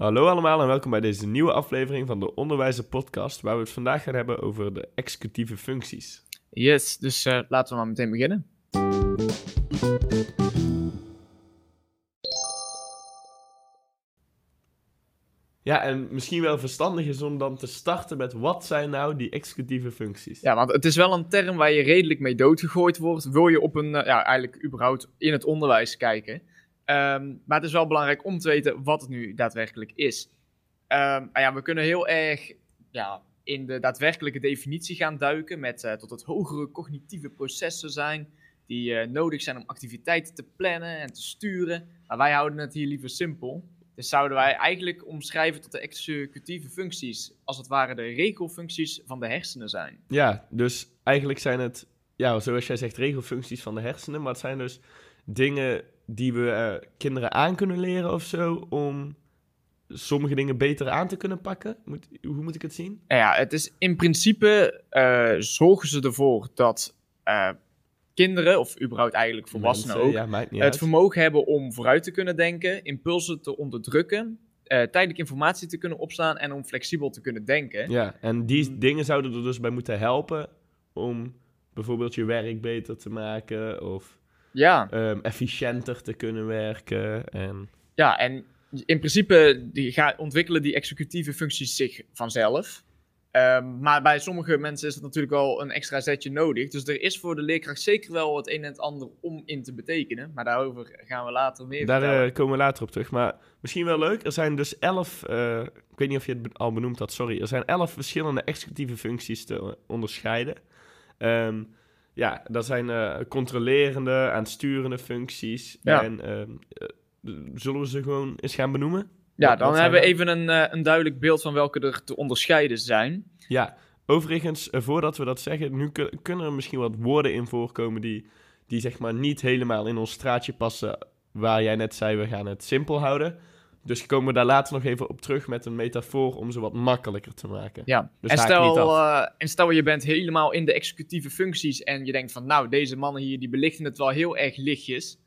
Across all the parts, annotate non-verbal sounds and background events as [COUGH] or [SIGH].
Hallo allemaal en welkom bij deze nieuwe aflevering van de Onderwijzer Podcast, waar we het vandaag gaan hebben over de executieve functies. Yes, dus uh, laten we maar meteen beginnen. Ja, en misschien wel verstandig is om dan te starten met wat zijn nou die executieve functies? Ja, want het is wel een term waar je redelijk mee doodgegooid wordt. Wil je op een, uh, ja, eigenlijk überhaupt in het onderwijs kijken. Um, maar het is wel belangrijk om te weten wat het nu daadwerkelijk is. Um, ja, we kunnen heel erg ja, in de daadwerkelijke definitie gaan duiken met uh, tot het hogere cognitieve processen zijn die uh, nodig zijn om activiteiten te plannen en te sturen. Maar wij houden het hier liever simpel. Dus zouden wij eigenlijk omschrijven tot de executieve functies, als het ware de regelfuncties van de hersenen zijn. Ja, dus eigenlijk zijn het, ja, zoals jij zegt, regelfuncties van de hersenen, maar het zijn dus dingen die we uh, kinderen aan kunnen leren of zo om sommige dingen beter aan te kunnen pakken? Moet, hoe moet ik het zien? Ja, het is in principe uh, zorgen ze ervoor dat uh, kinderen, of überhaupt eigenlijk volwassenen Mensen, ook, ja, het vermogen hebben om vooruit te kunnen denken, impulsen te onderdrukken, tijdelijk informatie te kunnen opslaan en om flexibel te kunnen denken. Ja, en die dingen zouden er dus bij moeten helpen om bijvoorbeeld je werk beter te maken of ja. um, efficiënter te kunnen werken. En... Ja, en in principe die gaan, ontwikkelen die executieve functies zich vanzelf. Um, maar bij sommige mensen is het natuurlijk wel een extra zetje nodig. Dus er is voor de leerkracht zeker wel het een en het ander om in te betekenen. Maar daarover gaan we later meer Daar uh, komen we later op terug. Maar misschien wel leuk, er zijn dus elf, uh, ik weet niet of je het al benoemd had, sorry. Er zijn elf verschillende executieve functies te onderscheiden. Um, ja, dat zijn uh, controlerende, aansturende functies. Ja. En uh, zullen we ze gewoon eens gaan benoemen? Ja, Wat- dan wat hebben we even een, eh, een duidelijk beeld van welke er te onderscheiden zijn. Ja, overigens, eh, voordat we dat zeggen, nu kun- kunnen er misschien wat woorden in voorkomen die, die zeg maar niet helemaal in ons straatje passen. Waar jij net zei, we gaan het simpel houden. Dus komen we daar later nog even op terug met een metafoor om ze wat makkelijker te maken. Ja. Dus en, stel, eh, en stel je bent helemaal in de executieve functies en je denkt van nou, deze mannen hier die belichten het wel heel erg lichtjes.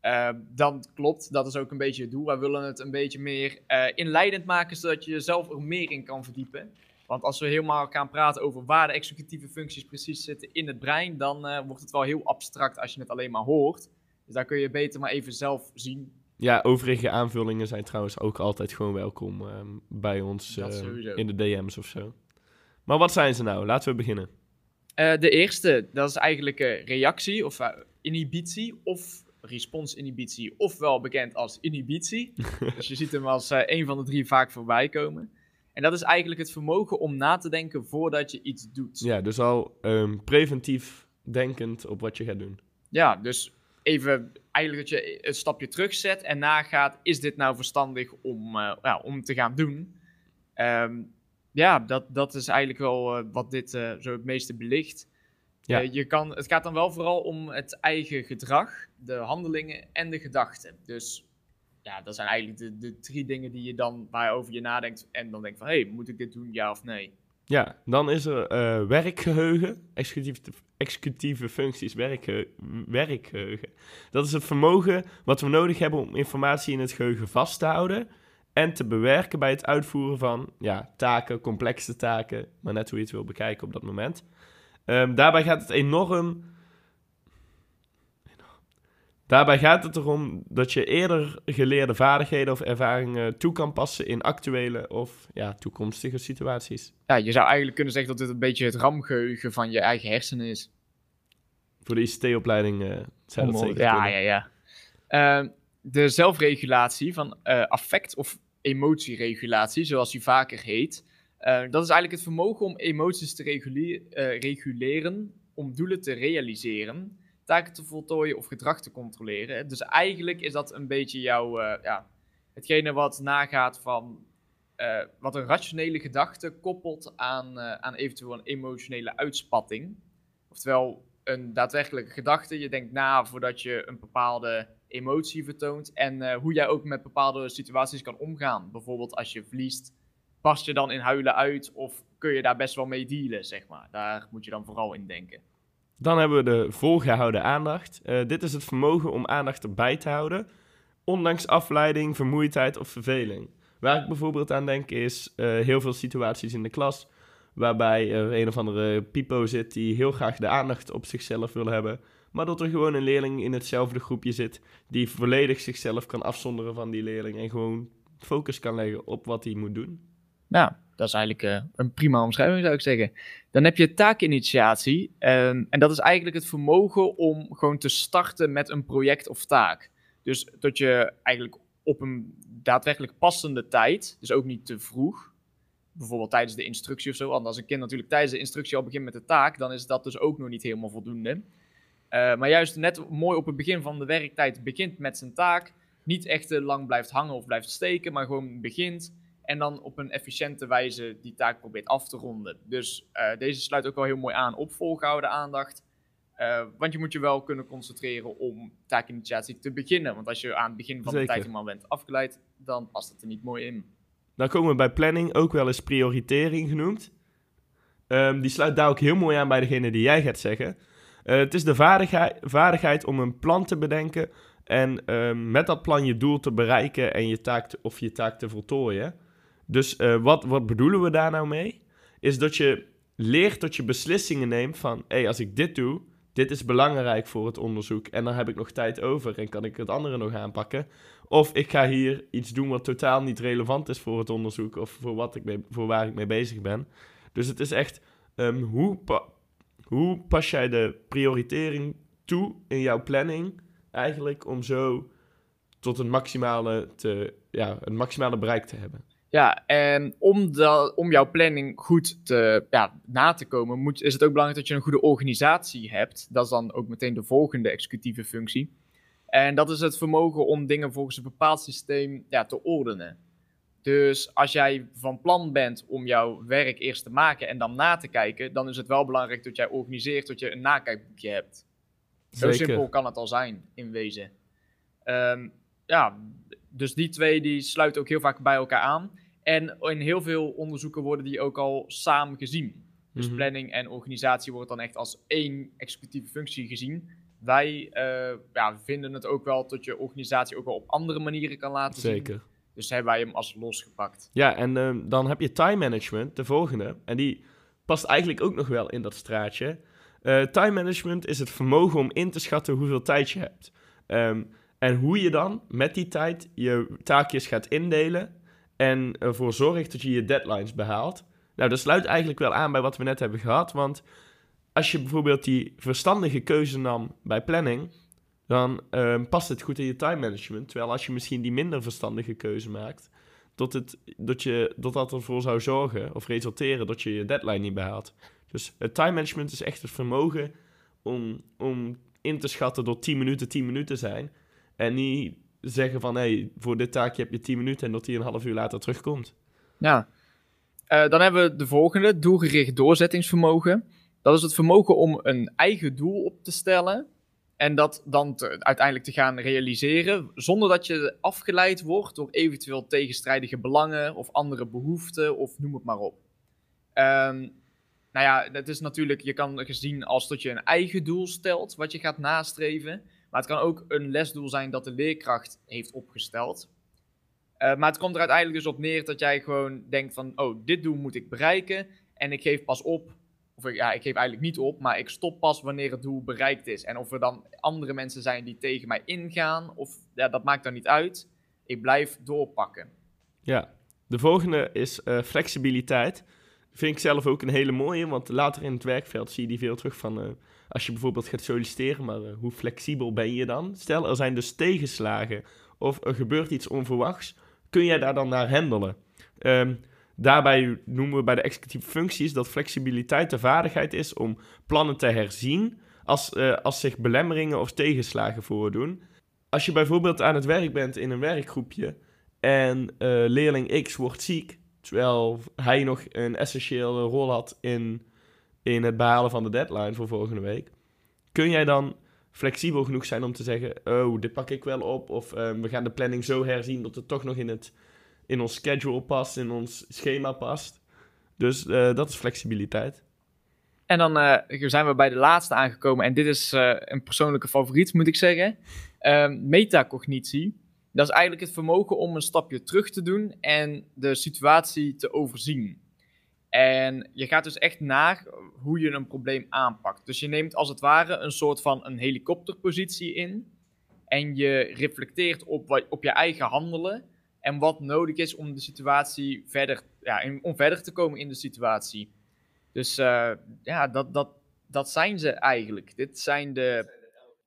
Eh, dan klopt, dat is ook een beetje het doel. Wij willen het een beetje meer eh, inleidend maken, zodat je jezelf er meer in kan verdiepen. Want als we helemaal gaan praten over waar de executieve functies precies zitten in het brein, dan wordt het wel heel abstract als je het alleen maar hoort. Dus daar kun je beter maar even zelf zien. Ja, overige aanvullingen zijn trouwens ook altijd gewoon welkom ehm, bij ons ehm, in de DM's of zo. Maar wat zijn ze nou? Laten we beginnen. Eh, de eerste, dat is eigenlijk reactie of eh, inhibitie of responsinhibitie, ofwel bekend als inhibitie. [LAUGHS] dus je ziet hem als eh, een van de drie vaak voorbij komen. En dat is eigenlijk het vermogen om na te denken voordat je iets doet. Ja, dus al ehm, preventief denkend op wat je gaat doen. Ja, dus even eigenlijk dat je een stapje terugzet en nagaat, is dit nou verstandig om, eh, ja, om te gaan doen? Ehm, ja, dat, dat is eigenlijk wel eh, wat dit eh, zo het meeste belicht. Ja. Je kan, het gaat dan wel vooral om het eigen gedrag, de handelingen en de gedachten. Dus ja, dat zijn eigenlijk de, de drie dingen die je dan, waarover je nadenkt en dan denkt van, hé, hey, moet ik dit doen, ja of nee? Ja, dan is er eh, werkgeheugen, executieve, executieve functies, werkge, werkgeheugen. Dat is het vermogen wat we nodig hebben om informatie in het geheugen vast te houden en te bewerken bij het uitvoeren van ja, taken, complexe taken, maar net hoe je het wil bekijken op dat moment. Ehm, daarbij gaat het enorm. Daarbij gaat het erom dat je eerder geleerde vaardigheden of ervaringen toe kan passen in actuele of ja, toekomstige situaties. Ja, je zou eigenlijk kunnen zeggen dat dit een beetje het ramgeheugen van je eigen hersenen is. Voor de ICT-opleiding eh zou dat zeker ja, kunnen. ja, ja. Ehm, de zelfregulatie van eh, affect- of emotieregulatie, zoals die vaker heet. eh, dat is eigenlijk het vermogen om emoties te regule- reguleren, om doelen te realiseren, taken te voltooien of gedrag te controleren. Dus eigenlijk is dat een beetje jouw, eh, ja, hetgene wat nagaat van eh, wat een rationele gedachte koppelt aan, eh, aan eventueel een emotionele uitspatting. Oftewel, een daadwerkelijke gedachte. Je denkt na voordat je een bepaalde emotie vertoont. En hoe jij ook met bepaalde situaties kan omgaan. Bijvoorbeeld als je verliest, past je dan in huilen uit of kun je daar best wel mee dealen, zeg maar. Daar moet je dan vooral in denken. Dan hebben we de volgehouden aandacht. Eh, dit is het vermogen om aandacht erbij te houden, ondanks afleiding, vermoeidheid of verveling. Waar ik bijvoorbeeld aan denk is eh, heel veel situaties in de klas waarbij er een of andere pipo zit die heel graag de aandacht op zichzelf wil hebben, maar dat er gewoon een leerling in hetzelfde groepje zit die volledig zichzelf kan afzonderen van die leerling en gewoon focus kan leggen op wat hij moet doen. Ja, dat is eigenlijk uh, een prima omschrijving zou ik zeggen. Dan heb je taakinitiatie um, en dat is eigenlijk het vermogen om gewoon te starten met een project of taak. Dus dat je eigenlijk op een daadwerkelijk passende tijd, dus ook niet te vroeg, bijvoorbeeld tijdens de instructie of zo. Want als een kind natuurlijk tijdens de instructie al begint met de taak, dan is dat dus ook nog niet helemaal voldoende. Uh, maar juist net mooi op het begin van de werktijd begint met zijn taak. Niet echt te lang blijft hangen of blijft steken, maar gewoon begint. En dan op een efficiënte wijze die taak probeert af te ronden. Dus uh, deze sluit ook wel heel mooi aan op volgehouden aandacht. Uh, want je moet je wel kunnen concentreren om taakinitiatie te beginnen. Want als je aan het begin van de tijd helemaal bent afgeleid, dan past het er niet mooi in. Dan komen we bij planning, ook wel eens prioritering genoemd. Um, die sluit daar ook heel mooi aan bij degene die jij gaat zeggen. Uh, het is de vaardigheid, vaardigheid, om een plan te bedenken en uh, met dat plan je doel te bereiken en je taak te, of je taak te voltooien. Dus uh, wat, wat bedoelen we daar nou mee? Is dat je leert dat je beslissingen neemt van, hé, hey, als ik dit doe, dit is belangrijk voor het onderzoek en dan heb ik nog tijd over en kan ik het andere nog aanpakken. Of ik ga hier iets doen wat totaal niet relevant is voor het onderzoek of voor, wat ik voor waar ik mee bezig ben. Dus het is echt, um, hoe, hoe pas jij de prioritering toe in jouw planning eigenlijk om zo tot een maximale, te, ja, een maximale bereik te hebben? Ja, en om, om jouw planning goed te, ja, na te komen, moet, is het ook belangrijk dat je een goede organisatie hebt. Dat is dan ook meteen de volgende executieve functie. En dat is het vermogen om dingen volgens een bepaald systeem ja, te ordenen. Dus als jij van plan bent om jouw werk eerst te maken en dan na te kijken, dan is het wel belangrijk dat jij organiseert dat je een nakijkboekje hebt. Zo simpel kan het al zijn, in wezen. Um, ja, dus die twee die sluiten ook heel vaak bij elkaar aan. En in heel veel onderzoeken worden die ook al samen gezien. Dus mhm. planning en organisatie wordt dan echt als één executieve functie gezien. Wij uh, ja, vinden het ook wel dat je organisatie ook wel op andere manieren kan laten Zeker. zien. Zeker. Dus hebben wij hem als losgepakt. Ja, en uh, dan heb je time management, de volgende. En die past eigenlijk ook nog wel in dat straatje. Uh, time management is het vermogen om in te schatten hoeveel tijd je hebt. Um, en hoe je dan met die tijd je taakjes gaat indelen en ervoor zorgt dat je je deadlines behaalt. Nou, dat sluit eigenlijk wel aan bij wat we net hebben gehad. Want als je bijvoorbeeld die verstandige keuze nam bij planning, dan uh, past het goed in je time management. Terwijl als je misschien die minder verstandige keuze maakt, dat, het, dat, je, dat dat ervoor zou zorgen of resulteren dat je je deadline niet behaalt. Dus het time management is echt het vermogen om, om in te schatten dat 10 minuten 10 minuten zijn. En niet zeggen van, hey, voor dit taakje heb je 10 minuten en dat hij een half uur later terugkomt. Ja. Uh, dan hebben we de volgende, doelgericht doorzettingsvermogen. Dat is het vermogen om een eigen doel op te stellen en dat dan te, uiteindelijk te gaan realiseren, zonder dat je afgeleid wordt door eventueel tegenstrijdige belangen of andere behoeften of noem het maar op. Um, nou ja, het is natuurlijk, je kan gezien als dat je een eigen doel stelt wat je gaat nastreven. Maar het kan ook een lesdoel zijn dat de leerkracht heeft opgesteld. Uh, maar het komt er uiteindelijk dus op neer dat jij gewoon denkt van, oh, dit doel moet ik bereiken. En ik geef pas op, of ja, ik geef eigenlijk niet op, maar ik stop pas wanneer het doel bereikt is. En of er dan andere mensen zijn die tegen mij ingaan, of ja, dat maakt dan niet uit. Ik blijf doorpakken. Ja, de volgende is uh, flexibiliteit. Vind ik zelf ook een hele mooie, want later in het werkveld zie je die veel terug van... Uh, als je bijvoorbeeld gaat solliciteren, maar uh, hoe flexibel ben je dan? Stel, er zijn dus tegenslagen of er gebeurt iets onverwachts, kun jij daar dan naar handelen? Um, daarbij noemen we bij de executieve functies dat flexibiliteit de vaardigheid is om plannen te herzien als, uh, als zich belemmeringen of tegenslagen voordoen. Als je bijvoorbeeld aan het werk bent in een werkgroepje en uh, leerling X wordt ziek, terwijl hij nog een essentiële rol had in in het behalen van de deadline voor volgende week. Kun jij dan flexibel genoeg zijn om te zeggen: Oh, dit pak ik wel op. Of um, we gaan de planning zo herzien dat het toch nog in, het, in ons schedule past, in ons schema past. Dus uh, dat is flexibiliteit. En dan uh, zijn we bij de laatste aangekomen. En dit is uh, een persoonlijke favoriet, moet ik zeggen. Metacognitie. Dat is eigenlijk het vermogen om een stapje terug te doen en de situatie te overzien. En je gaat dus echt naar hoe je een probleem aanpakt. Dus je neemt als het ware een soort van een helikopterpositie in. En je reflecteert op, wat, op je eigen handelen. En wat nodig is om de situatie verder, ja, om verder te komen in de situatie. Dus uh, ja, dat, dat, dat zijn ze eigenlijk. Dit zijn de.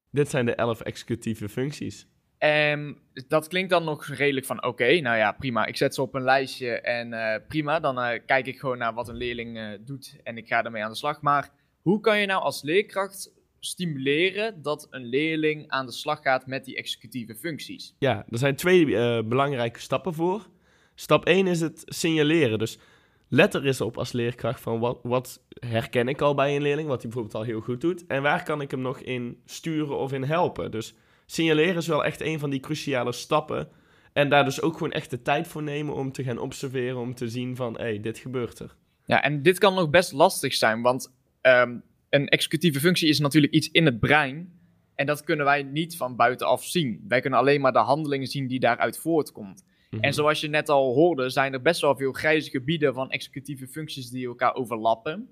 Dit zijn de elf executieve functies. En dat klinkt dan nog redelijk van, oké, nou ja, prima. Ik zet ze op een lijstje en uh, prima. Dan uh, kijk ik gewoon naar wat een leerling uh, doet en ik ga ermee aan de slag. Maar hoe kan je nou als leerkracht stimuleren dat een leerling aan de slag gaat met die executieve functies? Ja, er zijn twee belangrijke stappen voor. Stap 1 is het signaleren. Dus let er eens op als leerkracht van wat, wat herken ik al bij een leerling, wat hij bijvoorbeeld al heel goed doet. En waar kan ik hem nog in sturen of in helpen? Dus signaleren is wel echt een van die cruciale stappen. En daar dus ook gewoon echt de tijd voor nemen om te gaan observeren, om te zien van, hé, hey, dit gebeurt er. Ja, en dit kan nog best lastig zijn, want ehm, een executieve functie is natuurlijk iets in het brein. En dat kunnen wij niet van buitenaf zien. Wij kunnen alleen maar de handelingen zien die daaruit voortkomt. Mhm. En zoals je net al hoorde, zijn er best wel veel grijze gebieden van executieve functies die elkaar overlappen.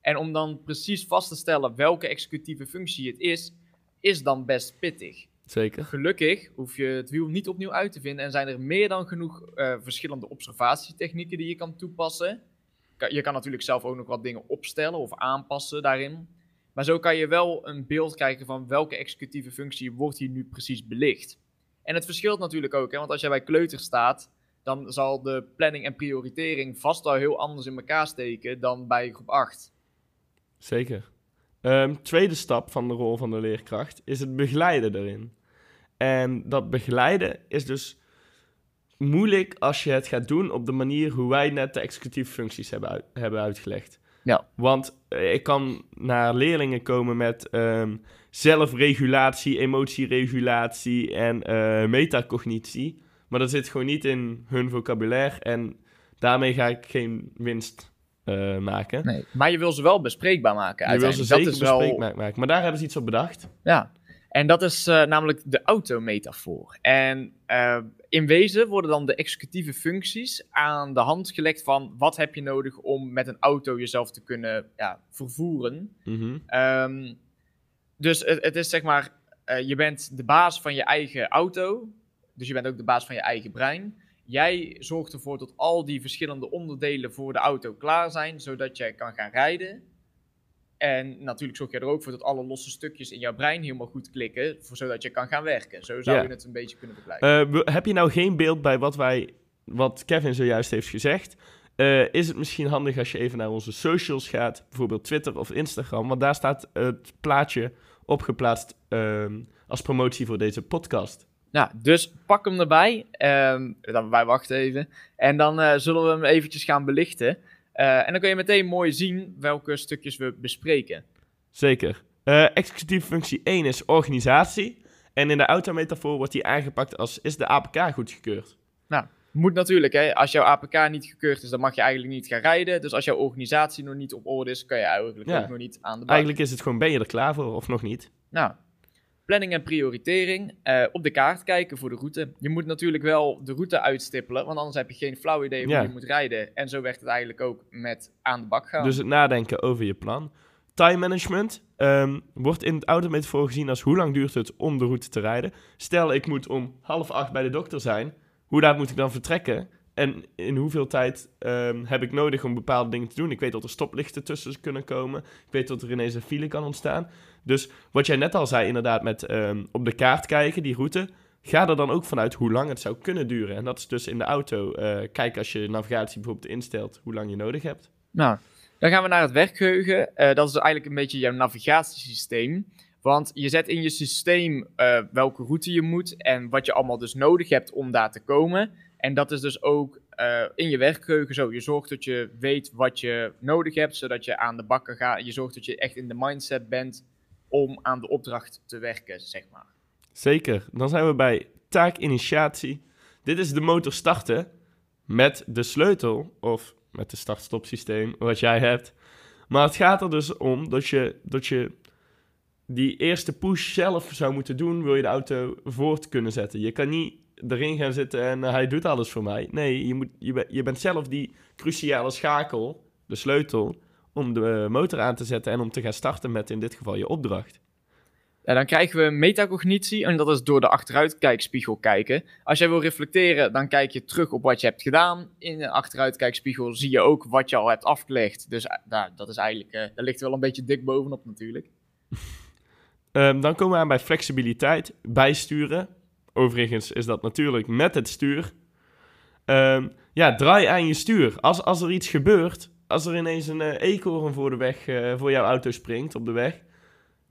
En om dan precies vast te stellen welke executieve functie het is, is dan best pittig. Zeker. Gelukkig hoef je het wiel niet opnieuw uit te vinden en zijn er meer dan genoeg uh, verschillende observatietechnieken die je kan toepassen. Je kan natuurlijk zelf ook nog wat dingen opstellen of aanpassen daarin. Maar zo kan je wel een beeld krijgen van welke executieve functie wordt hier nu precies belicht. En het verschilt natuurlijk ook, hè, want als jij bij kleuter staat, dan zal de planning en prioritering vast wel heel anders in elkaar steken dan bij groep 8. Zeker. Um, tweede stap van de rol van de leerkracht is het begeleiden erin. En dat begeleiden is dus moeilijk als je het gaat doen op de manier hoe wij net de executieve functies hebben, hebben uitgelegd. Ja. Want eh, ik kan naar leerlingen komen met um, zelfregulatie, emotieregulatie en uh, metacognitie. Maar dat zit gewoon niet in hun vocabulaire en daarmee ga ik geen winst uh, maken. Nee, maar je wil ze wel bespreekbaar maken. Je wil ze zeker bespreekbaar maken. Maar daar hebben ze iets op bedacht. Ja, en dat is uh, namelijk de autometafoor. En uh, in wezen worden dan de executieve functies aan de hand gelegd van wat heb je nodig om met een auto jezelf te kunnen ja, vervoeren. Mm -hmm. um, dus het, het, is zeg maar, je bent de baas van je eigen auto. Dus je bent ook de baas van je eigen brein. Jij zorgt ervoor dat al die verschillende onderdelen voor de auto klaar zijn, zodat jij kan gaan rijden. En natuurlijk zorg je er ook voor dat alle losse stukjes in jouw brein helemaal goed klikken, voor, zodat je kan gaan werken. Zo zou je het een beetje kunnen begrijpen. Uh, heb je nou geen beeld bij wat, wij, wat Kevin zojuist heeft gezegd? Uh, is het misschien handig als je even naar onze socials gaat, bijvoorbeeld Twitter of Instagram, want daar staat het plaatje opgeplaatst uh, als promotie voor deze podcast. Nou, dus pak hem erbij. Um, dan, wij wachten even. En dan uh, zullen we hem eventjes gaan belichten. Uh, en dan kun je meteen mooi zien welke stukjes we bespreken. Zeker. Uh, executieve functie 1 is organisatie. En in de autometafoor wordt die aangepakt als is de APK goedgekeurd? Nou, moet natuurlijk. Hè. Als jouw APK niet gekeurd is, dan mag je eigenlijk niet gaan rijden. Dus als jouw organisatie nog niet op orde is, kan je eigenlijk ja. ook nog niet aan de bak. Eigenlijk is het gewoon, ben je er klaar voor of nog niet? Nou, planning en prioritering. Uh, op de kaart kijken voor de route. Je moet natuurlijk wel de route uitstippelen, want anders heb je geen flauw idee hoe ja. je moet rijden. En zo werkt het eigenlijk ook met aan de bak gaan. Dus het nadenken over je plan. Time management um, wordt in het autometafoor gezien als hoe lang duurt het om de route te rijden. Stel, ik moet om half acht bij de dokter zijn. Hoe laat moet ik dan vertrekken? En in hoeveel tijd um, heb ik nodig om bepaalde dingen te doen? Ik weet dat er stoplichten tussen kunnen komen. Ik weet dat er ineens een file kan ontstaan. Dus wat jij net al zei, inderdaad, met um, op de kaart kijken, die route. Ga er dan ook vanuit hoe lang het zou kunnen duren. En dat is dus in de auto. Uh, kijk als je navigatie bijvoorbeeld instelt, hoe lang je nodig hebt. Nou, dan gaan we naar het werkgeheugen. Uh, dat is eigenlijk een beetje jouw navigatiesysteem. Want je zet in je systeem uh, welke route je moet en wat je allemaal dus nodig hebt om daar te komen. En dat is dus ook uh, in je werkgeheugen zo. Je zorgt dat je weet wat je nodig hebt, zodat je aan de bakken gaat. Je zorgt dat je echt in de mindset bent om aan de opdracht te werken, zeg maar. Zeker. Dan zijn we bij taakinitiatie. Dit is de motor starten met de sleutel of met het start-stop systeem wat jij hebt. Maar het gaat er dus om dat je, dat je die eerste push zelf zou moeten doen, wil je de auto voort kunnen zetten. Je kan niet erin gaan zitten en hij doet alles voor mij. Nee, je, moet, je, je bent zelf die cruciale schakel, de sleutel, om de motor aan te zetten en om te gaan starten met in dit geval je opdracht. Ja, dan krijgen we metacognitie en dat is door de achteruitkijkspiegel kijken. Als jij wil reflecteren, dan kijk je terug op wat je hebt gedaan. In de achteruitkijkspiegel zie je ook wat je al hebt afgelegd. Dus nou, dat is eigenlijk, uh, daar ligt wel een beetje dik bovenop natuurlijk. um, [LAUGHS] dan komen we aan bij flexibiliteit, bijsturen. Overigens is dat natuurlijk met het stuur. Um, ja, draai aan je stuur. Als, als er iets gebeurt, als er ineens een uh, eekhoorn voor de weg, uh, voor jouw auto springt op de weg,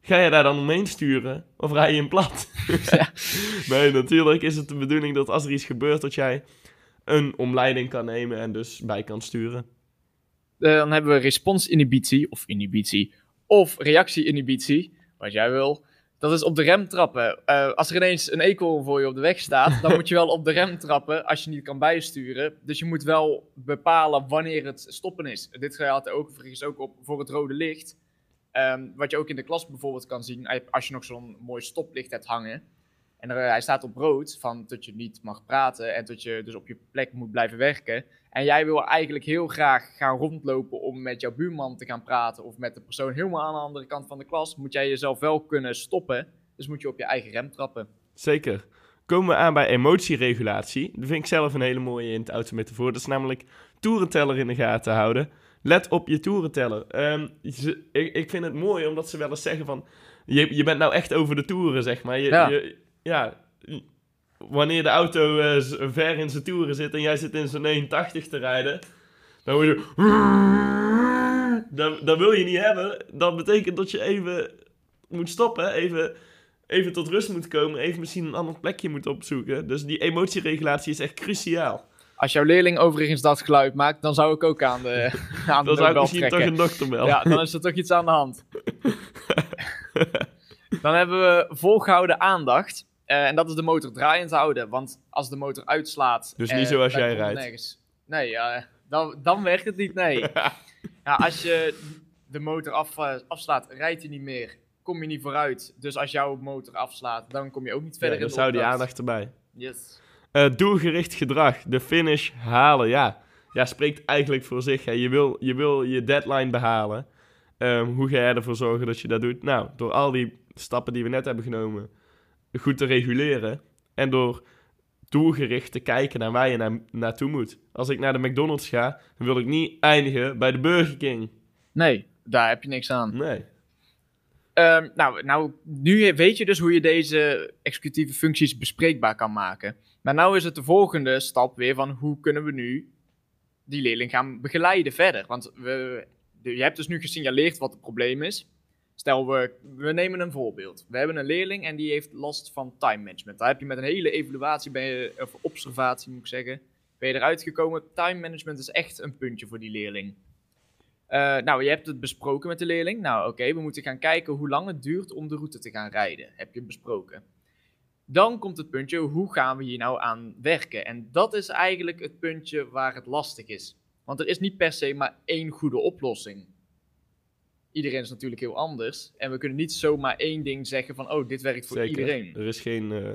ga je daar dan omheen sturen of rij je in plat? ja. [LAUGHS] [LAUGHS] Nee, natuurlijk is het de bedoeling dat als er iets gebeurt, dat jij een omleiding kan nemen en dus bij kan sturen. Uh, dan hebben we responsinhibitie, of inhibitie, of reactie-inhibitie, wat jij wil. Dat is op de rem trappen. Uh, als er ineens een eekhoorn voor je op de weg staat, dan moet je wel op de rem trappen als je niet kan bijsturen. Dus je moet wel bepalen wanneer het stoppen is. Dit geldt ook, vergis ook op voor het rode licht. Um, wat je ook in de klas bijvoorbeeld kan zien, als je nog zo'n mooi stoplicht hebt hangen. En er, hij staat op rood, van dat je niet mag praten en dat je dus op je plek moet blijven werken. En jij wil eigenlijk heel graag gaan rondlopen om met jouw buurman te gaan praten of met de persoon helemaal aan de andere kant van de klas, moet jij jezelf wel kunnen stoppen. Dus moet je op je eigen rem trappen. Zeker. Komen we aan bij emotieregulatie. Dat vind ik zelf een hele mooie in het autometafoor. Dat is namelijk toerenteller in de gaten houden. Let op je toerenteller. Um, ik, ik vind het mooi omdat ze wel eens zeggen van... Je, je bent nou echt over de toeren, zeg maar. Je, ja. Je, ja wanneer de auto uh, ver in zijn toeren zit en jij zit in zijn 89 te rijden... Dan hoor je... Dat, dat wil je niet hebben. Dat betekent dat je even moet stoppen. Even, even tot rust moet komen. Even misschien een ander plekje moet opzoeken. Dus die emotieregulatie is echt cruciaal. Als jouw leerling overigens dat geluid maakt, dan zou ik ook aan de [LAUGHS] aan Dan zou ik misschien toch een dokter melden. Ja, dan is er toch iets aan de hand. [LAUGHS] dan hebben we volgehouden aandacht. Uh, en dat is de motor draaiend houden. Want als de motor uitslaat... Dus niet uh, zoals jij rijdt? Nergens. Nee, uh, dan, dan werkt het niet, nee. [LAUGHS] ja, als je de motor af, afslaat, rijdt hij niet meer. Kom je niet vooruit. Dus als jouw motor afslaat, dan kom je ook niet verder ja, in de dan zou die aandacht erbij. Yes. Uh, doelgericht gedrag, de finish halen, ja. Ja, spreekt eigenlijk voor zich. Hè. Je, wil, je wil je deadline behalen. Um, hoe ga je ervoor zorgen dat je dat doet? Nou, door al die stappen die we net hebben genomen goed te reguleren. En door doelgericht te kijken naar waar je na naartoe moet. Als ik naar de McDonald's ga, dan wil ik niet eindigen bij de Burger King. Nee, daar heb je niks aan. Nee. Um, nou, nou, nu weet je dus hoe je deze executieve functies bespreekbaar kan maken. Maar nou is het de volgende stap weer van hoe kunnen we nu die leerling gaan begeleiden verder. Want we, je hebt dus nu gesignaleerd wat het probleem is. Stel, we, we nemen een voorbeeld. We hebben een leerling en die heeft last van time management. Daar heb je met een hele evaluatie, je, of observatie moet ik zeggen, ben je eruit gekomen. Time management is echt een puntje voor die leerling. Uh, nou, je hebt het besproken met de leerling. Nou, oké, we moeten gaan kijken hoe lang het duurt om de route te gaan rijden. Heb je besproken. Dan komt het puntje, hoe gaan we hier nou aan werken? En dat is eigenlijk het puntje waar het lastig is. Want er is niet per se maar één goede oplossing. Iedereen is natuurlijk heel anders. En we kunnen niet zomaar één ding zeggen van, oh, dit werkt voor Zeker. iedereen. Er is geen uh,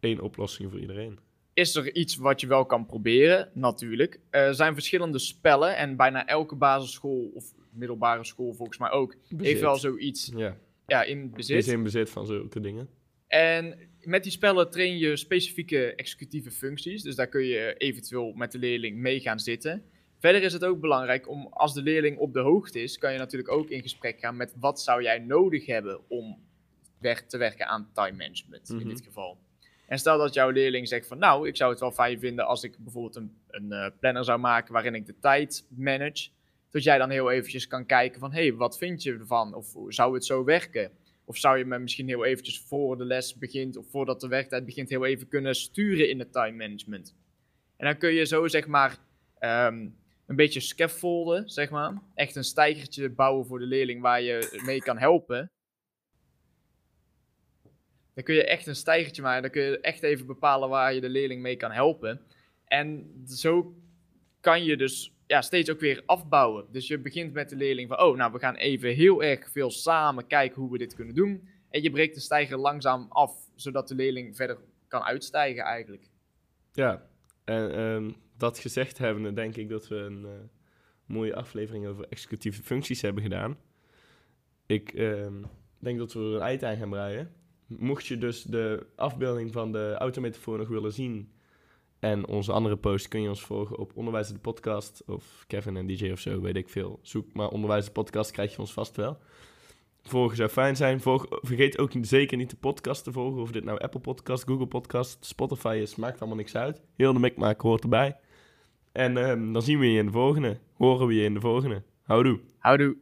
één oplossing voor iedereen. Is er iets wat je wel kan proberen? Natuurlijk. Er zijn verschillende spellen en bijna elke basisschool of middelbare school volgens mij ook bezit. heeft wel zoiets ja. Ja, in bezit. Is in bezit van zulke dingen. En met die spellen train je specifieke executieve functies. Dus daar kun je eventueel met de leerling mee gaan zitten. Verder is het ook belangrijk om, als de leerling op de hoogte is, kan je natuurlijk ook in gesprek gaan met wat zou jij nodig hebben om te werken aan time management in mhm. dit geval. En stel dat jouw leerling zegt van nou, ik zou het wel fijn vinden als ik bijvoorbeeld een, een uh, planner zou maken waarin ik de tijd manage. Dat jij dan heel eventjes kan kijken van hé, hey, wat vind je ervan? Of zou het zo werken? Of zou je me misschien heel eventjes voor de les begint of voordat de werktijd begint heel even kunnen sturen in het time management? En dan kun je zo zeg maar um, een beetje scaffolden, zeg maar. Echt een stijgertje bouwen voor de leerling waar je mee kan helpen. Dan kun je echt een stijgertje maken. Dan kun je echt even bepalen waar je de leerling mee kan helpen. En zo kan je dus ja, steeds ook weer afbouwen. Dus je begint met de leerling van, oh, nou, we gaan even heel erg veel samen kijken hoe we dit kunnen doen. En je breekt de stijger langzaam af, zodat de leerling verder kan uitstijgen eigenlijk. Ja, en ehm, dat gezegd hebbende denk ik dat we een eh, mooie aflevering over executieve functies hebben gedaan. Ik ehm, denk dat we er een eind aan gaan breien. Mocht je dus de afbeelding van de autometafoor nog willen zien en onze andere post kun je ons volgen op Onderwijs de Podcast of Kevin en DJ of zo, weet ik veel. Zoek maar Onderwijs de Podcast, krijg je ons vast wel. Volgen zou fijn zijn. Vergeet ook zeker niet de podcast te volgen. Of dit nou Apple Podcast, Google Podcast, Spotify is, maakt allemaal niks uit. Heel de mikmaak hoort erbij. En ehm, dan zien we je in de volgende. Horen we je in de volgende. Houdoe. Houdoe.